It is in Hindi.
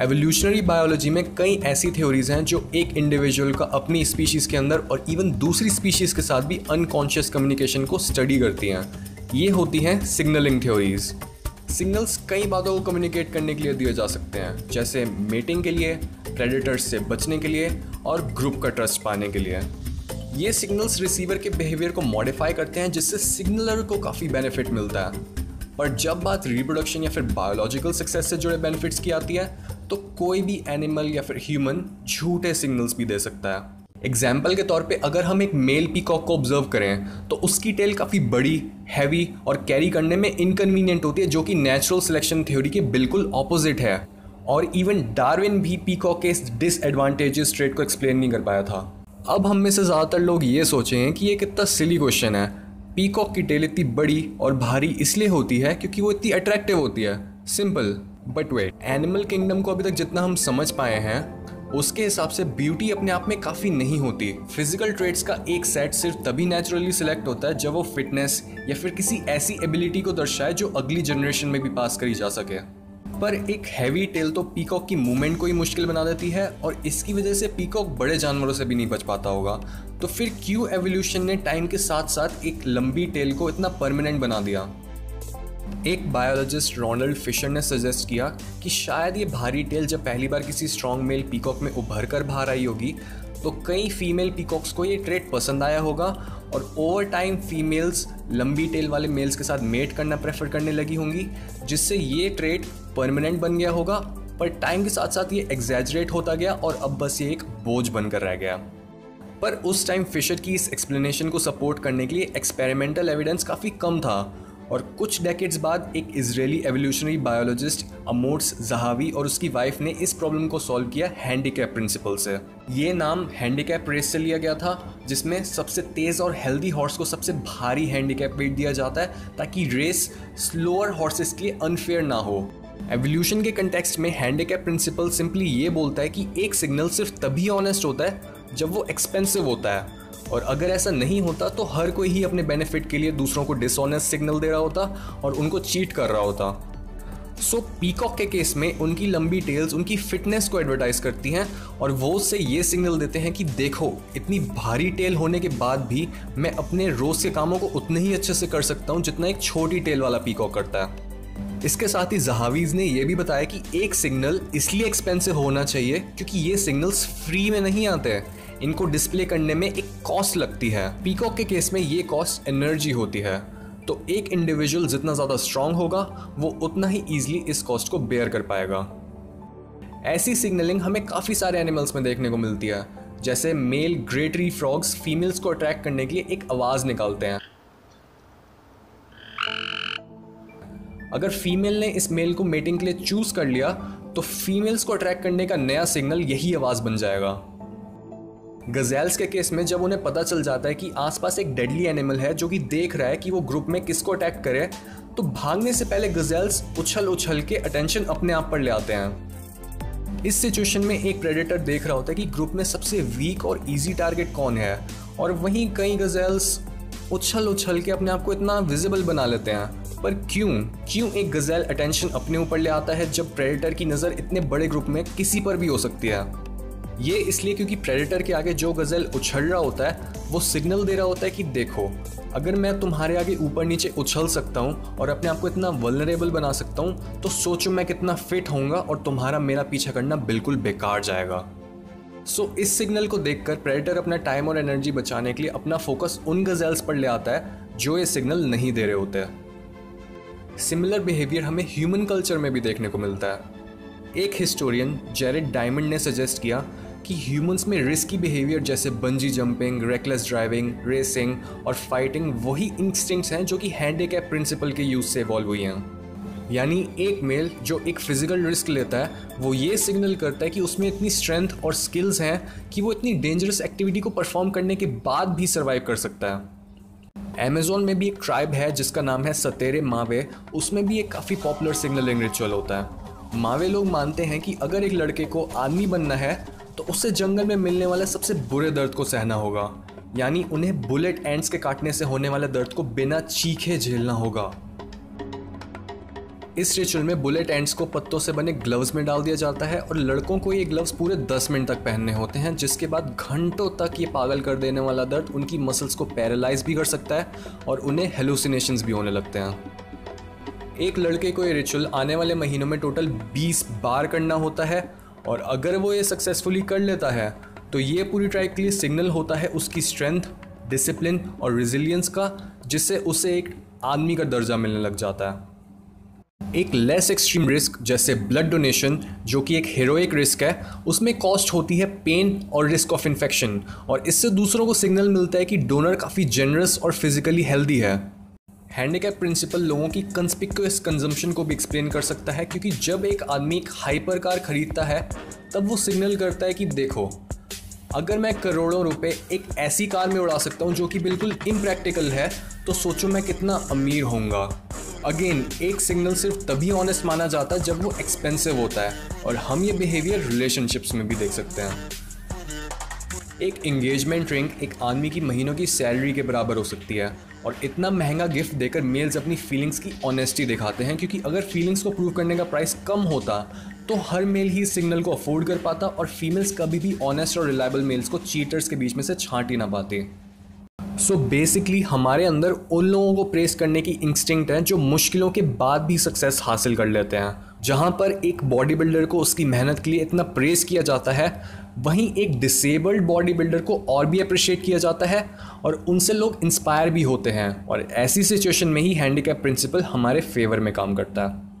एवोल्यूशनरी बायोलॉजी में कई ऐसी थ्योरीज हैं जो एक इंडिविजुअल का अपनी स्पीशीज़ के अंदर और इवन दूसरी स्पीशीज़ के साथ भी अनकॉन्शियस कम्युनिकेशन को स्टडी करती हैं। ये होती हैं सिग्नलिंग थ्योरीज सिग्नल्स कई बातों को कम्युनिकेट करने के लिए दिए जा सकते हैं, जैसे मीटिंग के लिए प्रेडिटर्स से बचने के लिए और ग्रुप का ट्रस्ट पाने के लिए। ये सिग्नल्स रिसीवर के बिहेवियर को मॉडिफाई करते हैं, जिससे सिग्नलर को काफ़ी बेनिफिट मिलता है। पर जब बात रिप्रोडक्शन या फिर बायोलॉजिकल सक्सेस से जुड़े बेनिफिट्स की आती है तो कोई भी एनिमल या फिर ह्यूमन झूठे सिग्नल्स भी दे सकता है। एग्ज़ाम्पल के तौर पे अगर हम एक मेल पीकॉक को ऑब्ज़र्व करें तो उसकी टेल काफ़ी बड़ी हैवी और कैरी करने में इनकन्वीनियंट होती है, जो कि नेचुरल सिलेक्शन थ्योरी के बिल्कुल ऑपोजिट है। और इवन डार्विन भी पीकॉक के इस डिसएडवांटेजेस ट्रेड को एक्सप्लेन नहीं कर पाया था। अब हम में से ज़्यादातर लोग ये सोचे हैं कि ये कितना सिली क्वेश्चन है। पीकॉक की टेल इतनी बड़ी और भारी इसलिए होती है क्योंकि वो इतनी अट्रैक्टिव होती है। Simple but wait animal kingdom को अभी तक जितना हम समझ पाए हैं, उसके हिसाब से ब्यूटी अपने आप में काफ़ी नहीं होती। फ़िज़िकल ट्रेड्स का एक सेट सिर्फ़ तभी नेचुरली सिलेक्ट होता है जब वो फिटनेस या फिर किसी ऐसी एबिलिटी को दर्शाए जो अगली जनरेशन में भी पास करी जा सके। पर एक हैवी टेल तो पीकॉक की मूवमेंट को ही मुश्किल बना देती है और इसकी वजह से पीकॉक बड़े जानवरों से भी नहीं बच पाता होगा। तो फिर क्यों एवोल्यूशन ने टाइम के साथ साथ एक लंबी टेल को इतना परमानेंट बना दिया? एक बायोलॉजिस्ट रोनल्ड फिशर ने सजेस्ट किया कि शायद ये भारी टेल जब पहली बार किसी स्ट्रॉन्ग मेल पीकॉक में उभर कर बाहर आई होगी तो कई फीमेल पीकॉक्स को ये ट्रेड पसंद आया होगा और ओवर टाइम फीमेल्स लंबी टेल वाले मेल्स के साथ मेट करना प्रेफर करने लगी होंगी, जिससे ये ट्रेड परमानेंट बन गया होगा, पर टाइम के साथ साथ ये एग्जैजरेट होता गया और अब बस ये एक बोझ बनकर रह गया। पर उस टाइम फिशर की इस एक्सप्लेनेशन को सपोर्ट करने के लिए एक्सपेरिमेंटल एविडेंस काफ़ी कम था। और कुछ डेकेड्स बाद एक Israeli evolutionary biologist Amotz Zahavi और उसकी वाइफ ने इस प्रॉब्लम को सॉल्व किया हैंडीकैप प्रिंसिपल से। ये नाम हैंडीकैप रेस से लिया गया था, जिसमें सबसे तेज और हेल्दी हॉर्स को सबसे भारी हैंडीकैप वेट दिया जाता है, ताकि रेस स्लोअर हॉर्सेस के लिए अनफेयर ना हो। एवोल्यूशन के कंटेक्स्ट में हैंडीकैप प्रिंसिपल सिंपली ये बोलता है कि एक सिग्नल सिर्फ़ तभी ऑनेस्ट होता है, जब वो एक्सपेंसिव होता है। और अगर ऐसा नहीं होता तो हर कोई ही अपने बेनिफिट के लिए दूसरों को डिसऑनेस्ट सिग्नल दे रहा होता और उनको चीट कर रहा होता। सो so, पीकॉक के केस में उनकी लंबी टेल्स उनकी फिटनेस को एडवर्टाइज करती हैं और वो उससे ये सिग्नल देते हैं कि देखो इतनी भारी टेल होने के बाद भी मैं अपने रोज के कामों को उतने ही अच्छे से कर सकता हूँ जितना एक छोटी टेल वाला पीकॉक करता है। इसके साथ ही जहावीज ने यह भी बताया कि एक सिग्नल इसलिए एक्सपेंसिव होना चाहिए क्योंकि ये सिग्नल्स फ्री में नहीं आते हैं। इनको डिस्प्ले करने में एक कॉस्ट लगती है। पीकॉक के केस में ये कॉस्ट एनर्जी होती है। तो एक इंडिविजुअल जितना ज़्यादा स्ट्रांग होगा, वो उतना ही ईजिली इस कॉस्ट को बेयर कर पाएगा। ऐसी सिग्नलिंग हमें काफ़ी सारे एनिमल्स में देखने को मिलती है। जैसे male grey tree frogs females को अट्रैक्ट करने के लिए एक आवाज़ निकालते हैं। अगर फीमेल ने इस मेल को मेटिंग के लिए चूज़ कर लिया तो फीमेल्स को अट्रैक्ट करने का नया सिग्नल यही आवाज़ बन जाएगा। गजैल्स के केस में जब उन्हें पता चल जाता है कि आसपास एक डेडली एनिमल है जो कि देख रहा है कि वो ग्रुप में किसको अटैक करे तो भागने से पहले गजैल्स उछल उछल के अटेंशन अपने आप पर ले आते हैं। इस सिचुएशन में एक प्रेडेटर देख रहा होता है कि ग्रुप में सबसे वीक और इजी टारगेट कौन है, और वहीं कई गजैल्स उछल उछल के अपने आप को इतना विजिबल बना लेते हैं। पर क्यों? क्यों एक गजैल अटेंशन अपने ऊपर ले आता है जब प्रेडेटर की नज़र इतने बड़े ग्रुप में किसी पर भी हो सकती है? ये इसलिए क्योंकि प्रेडेटर के आगे जो गज़ल उछल रहा होता है वो सिग्नल दे रहा होता है कि देखो अगर मैं तुम्हारे आगे ऊपर नीचे उछल सकता हूँ और अपने आप को इतना वलनरेबल बना सकता हूँ तो सोचो मैं कितना फिट होऊँगा और तुम्हारा मेरा पीछा करना बिल्कुल बेकार जाएगा। सो so, इस सिग्नल को देखकर प्रेडेटर अपना टाइम और एनर्जी बचाने के लिए अपना फोकस उन गजेल्स पर ले आता है जो ये सिग्नल नहीं दे रहे होते। हैं सिमिलर बिहेवियर हमें ह्यूमन कल्चर में भी देखने को मिलता है। एक हिस्टोरियन जेरेड डायमंड ने सजेस्ट किया कि ह्यूमंस में रिस्की बिहेवियर जैसे bungee jumping reckless driving racing और फाइटिंग वही इंस्टिंक्ट्स हैं जो कि हैंडीकैप प्रिंसिपल के यूज़ से इवॉल्व हुई हैं। यानी एक मेल जो एक फ़िज़िकल रिस्क लेता है, वो ये सिग्नल करता है कि उसमें इतनी स्ट्रेंथ और स्किल्स हैं कि वो इतनी डेंजरस एक्टिविटी को परफॉर्म करने के बाद भी सर्वाइव कर सकता है। अमेजोन में भी एक ट्राइब है जिसका नाम है सतेरे मावे उसमें भी एक काफ़ी पॉपुलर सिग्नलिंग रिचुअल होता है। मावे लोग मानते हैं कि अगर एक लड़के को आदमी बनना है तो उसे जंगल में मिलने वाले सबसे बुरे दर्द को सहना होगा। यानी उन्हें बुलेट एंड्स के काटने से होने वाले दर्द को बिना चीखे झेलना होगा। इस रिचुअल में बुलेट एंड्स को पत्तों से बने ग्लव्स में डाल दिया जाता है और लड़कों को ये ग्लव्स पूरे 10 मिनट तक पहनने होते हैं, जिसके बाद घंटों तक ये पागल कर देने वाला दर्द उनकी मसल्स को पैरालाइज भी कर सकता है और उन्हें हेलुसिनेशंस भी होने लगते हैं। एक लड़के को ये रिचुअल आने वाले महीनों में टोटल 20 बार करना होता है और अगर वो ये सक्सेसफुली कर लेता है तो ये पूरी ट्राइब के लिए सिग्नल होता है उसकी स्ट्रेंथ डिसिप्लिन और रिजिलियंस का, जिससे उसे एक आदमी का दर्जा मिलने लग जाता है। एक लेस एक्सट्रीम रिस्क जैसे ब्लड डोनेशन जो कि एक हीरोइक रिस्क है, उसमें कॉस्ट होती है पेन और रिस्क ऑफ़ इन्फेक्शन और इससे दूसरों को सिग्नल मिलता है कि डोनर काफ़ी जेनरस और फिजिकली हेल्दी है। हैंडीकैप प्रिंसिपल लोगों की कंस्पिक्यूस कंजम्पशन को भी एक्सप्लेन कर सकता है, क्योंकि जब एक आदमी एक हाइपर कार खरीदता है, तब वो सिग्नल करता है कि देखो, अगर मैं करोड़ों रुपए एक ऐसी कार में उड़ा सकता हूँ जो कि बिल्कुल इम्प्रैक्टिकल है तो सोचो मैं कितना अमीर होऊँगा। अगेन एक सिग्नल सिर्फ़ तभी ऑनेस्ट माना जाता है जब वो एक्सपेंसिव होता है, और हम ये बिहेवियर रिलेशनशिप्स में भी देख सकते हैं। एक इंगेजमेंट रिंग एक आदमी की महीनों की सैलरी के बराबर हो सकती है और इतना महँगा गिफ्ट देकर मेल्स अपनी फीलिंग्स की ऑनेस्टी दिखाते हैं, क्योंकि अगर फीलिंग्स को प्रूव करने का प्राइस कम होता तो हर मेल ही सिग्नल को अफोर्ड कर पाता और फीमेल्स कभी भी ऑनेस्ट और रिलायबल मेल्स को चीटर्स के बीच में से छांट ही ना पाते। सो so बेसिकली हमारे अंदर उन लोगों को प्रेस करने की इंस्टिंक्ट है, जो मुश्किलों के बाद भी सक्सेस हासिल कर लेते हैं। जहाँ पर एक बॉडी बिल्डर को उसकी मेहनत के लिए इतना प्रेस किया जाता है, वहीं एक डिसेबल्ड बॉडी बिल्डर को और भी अप्रिशिएट किया जाता है और उनसे लोग इंस्पायर भी होते हैं। और ऐसी सिचुएशन में ही हैंडीकैप प्रिंसिपल हमारे फेवर में काम करता है।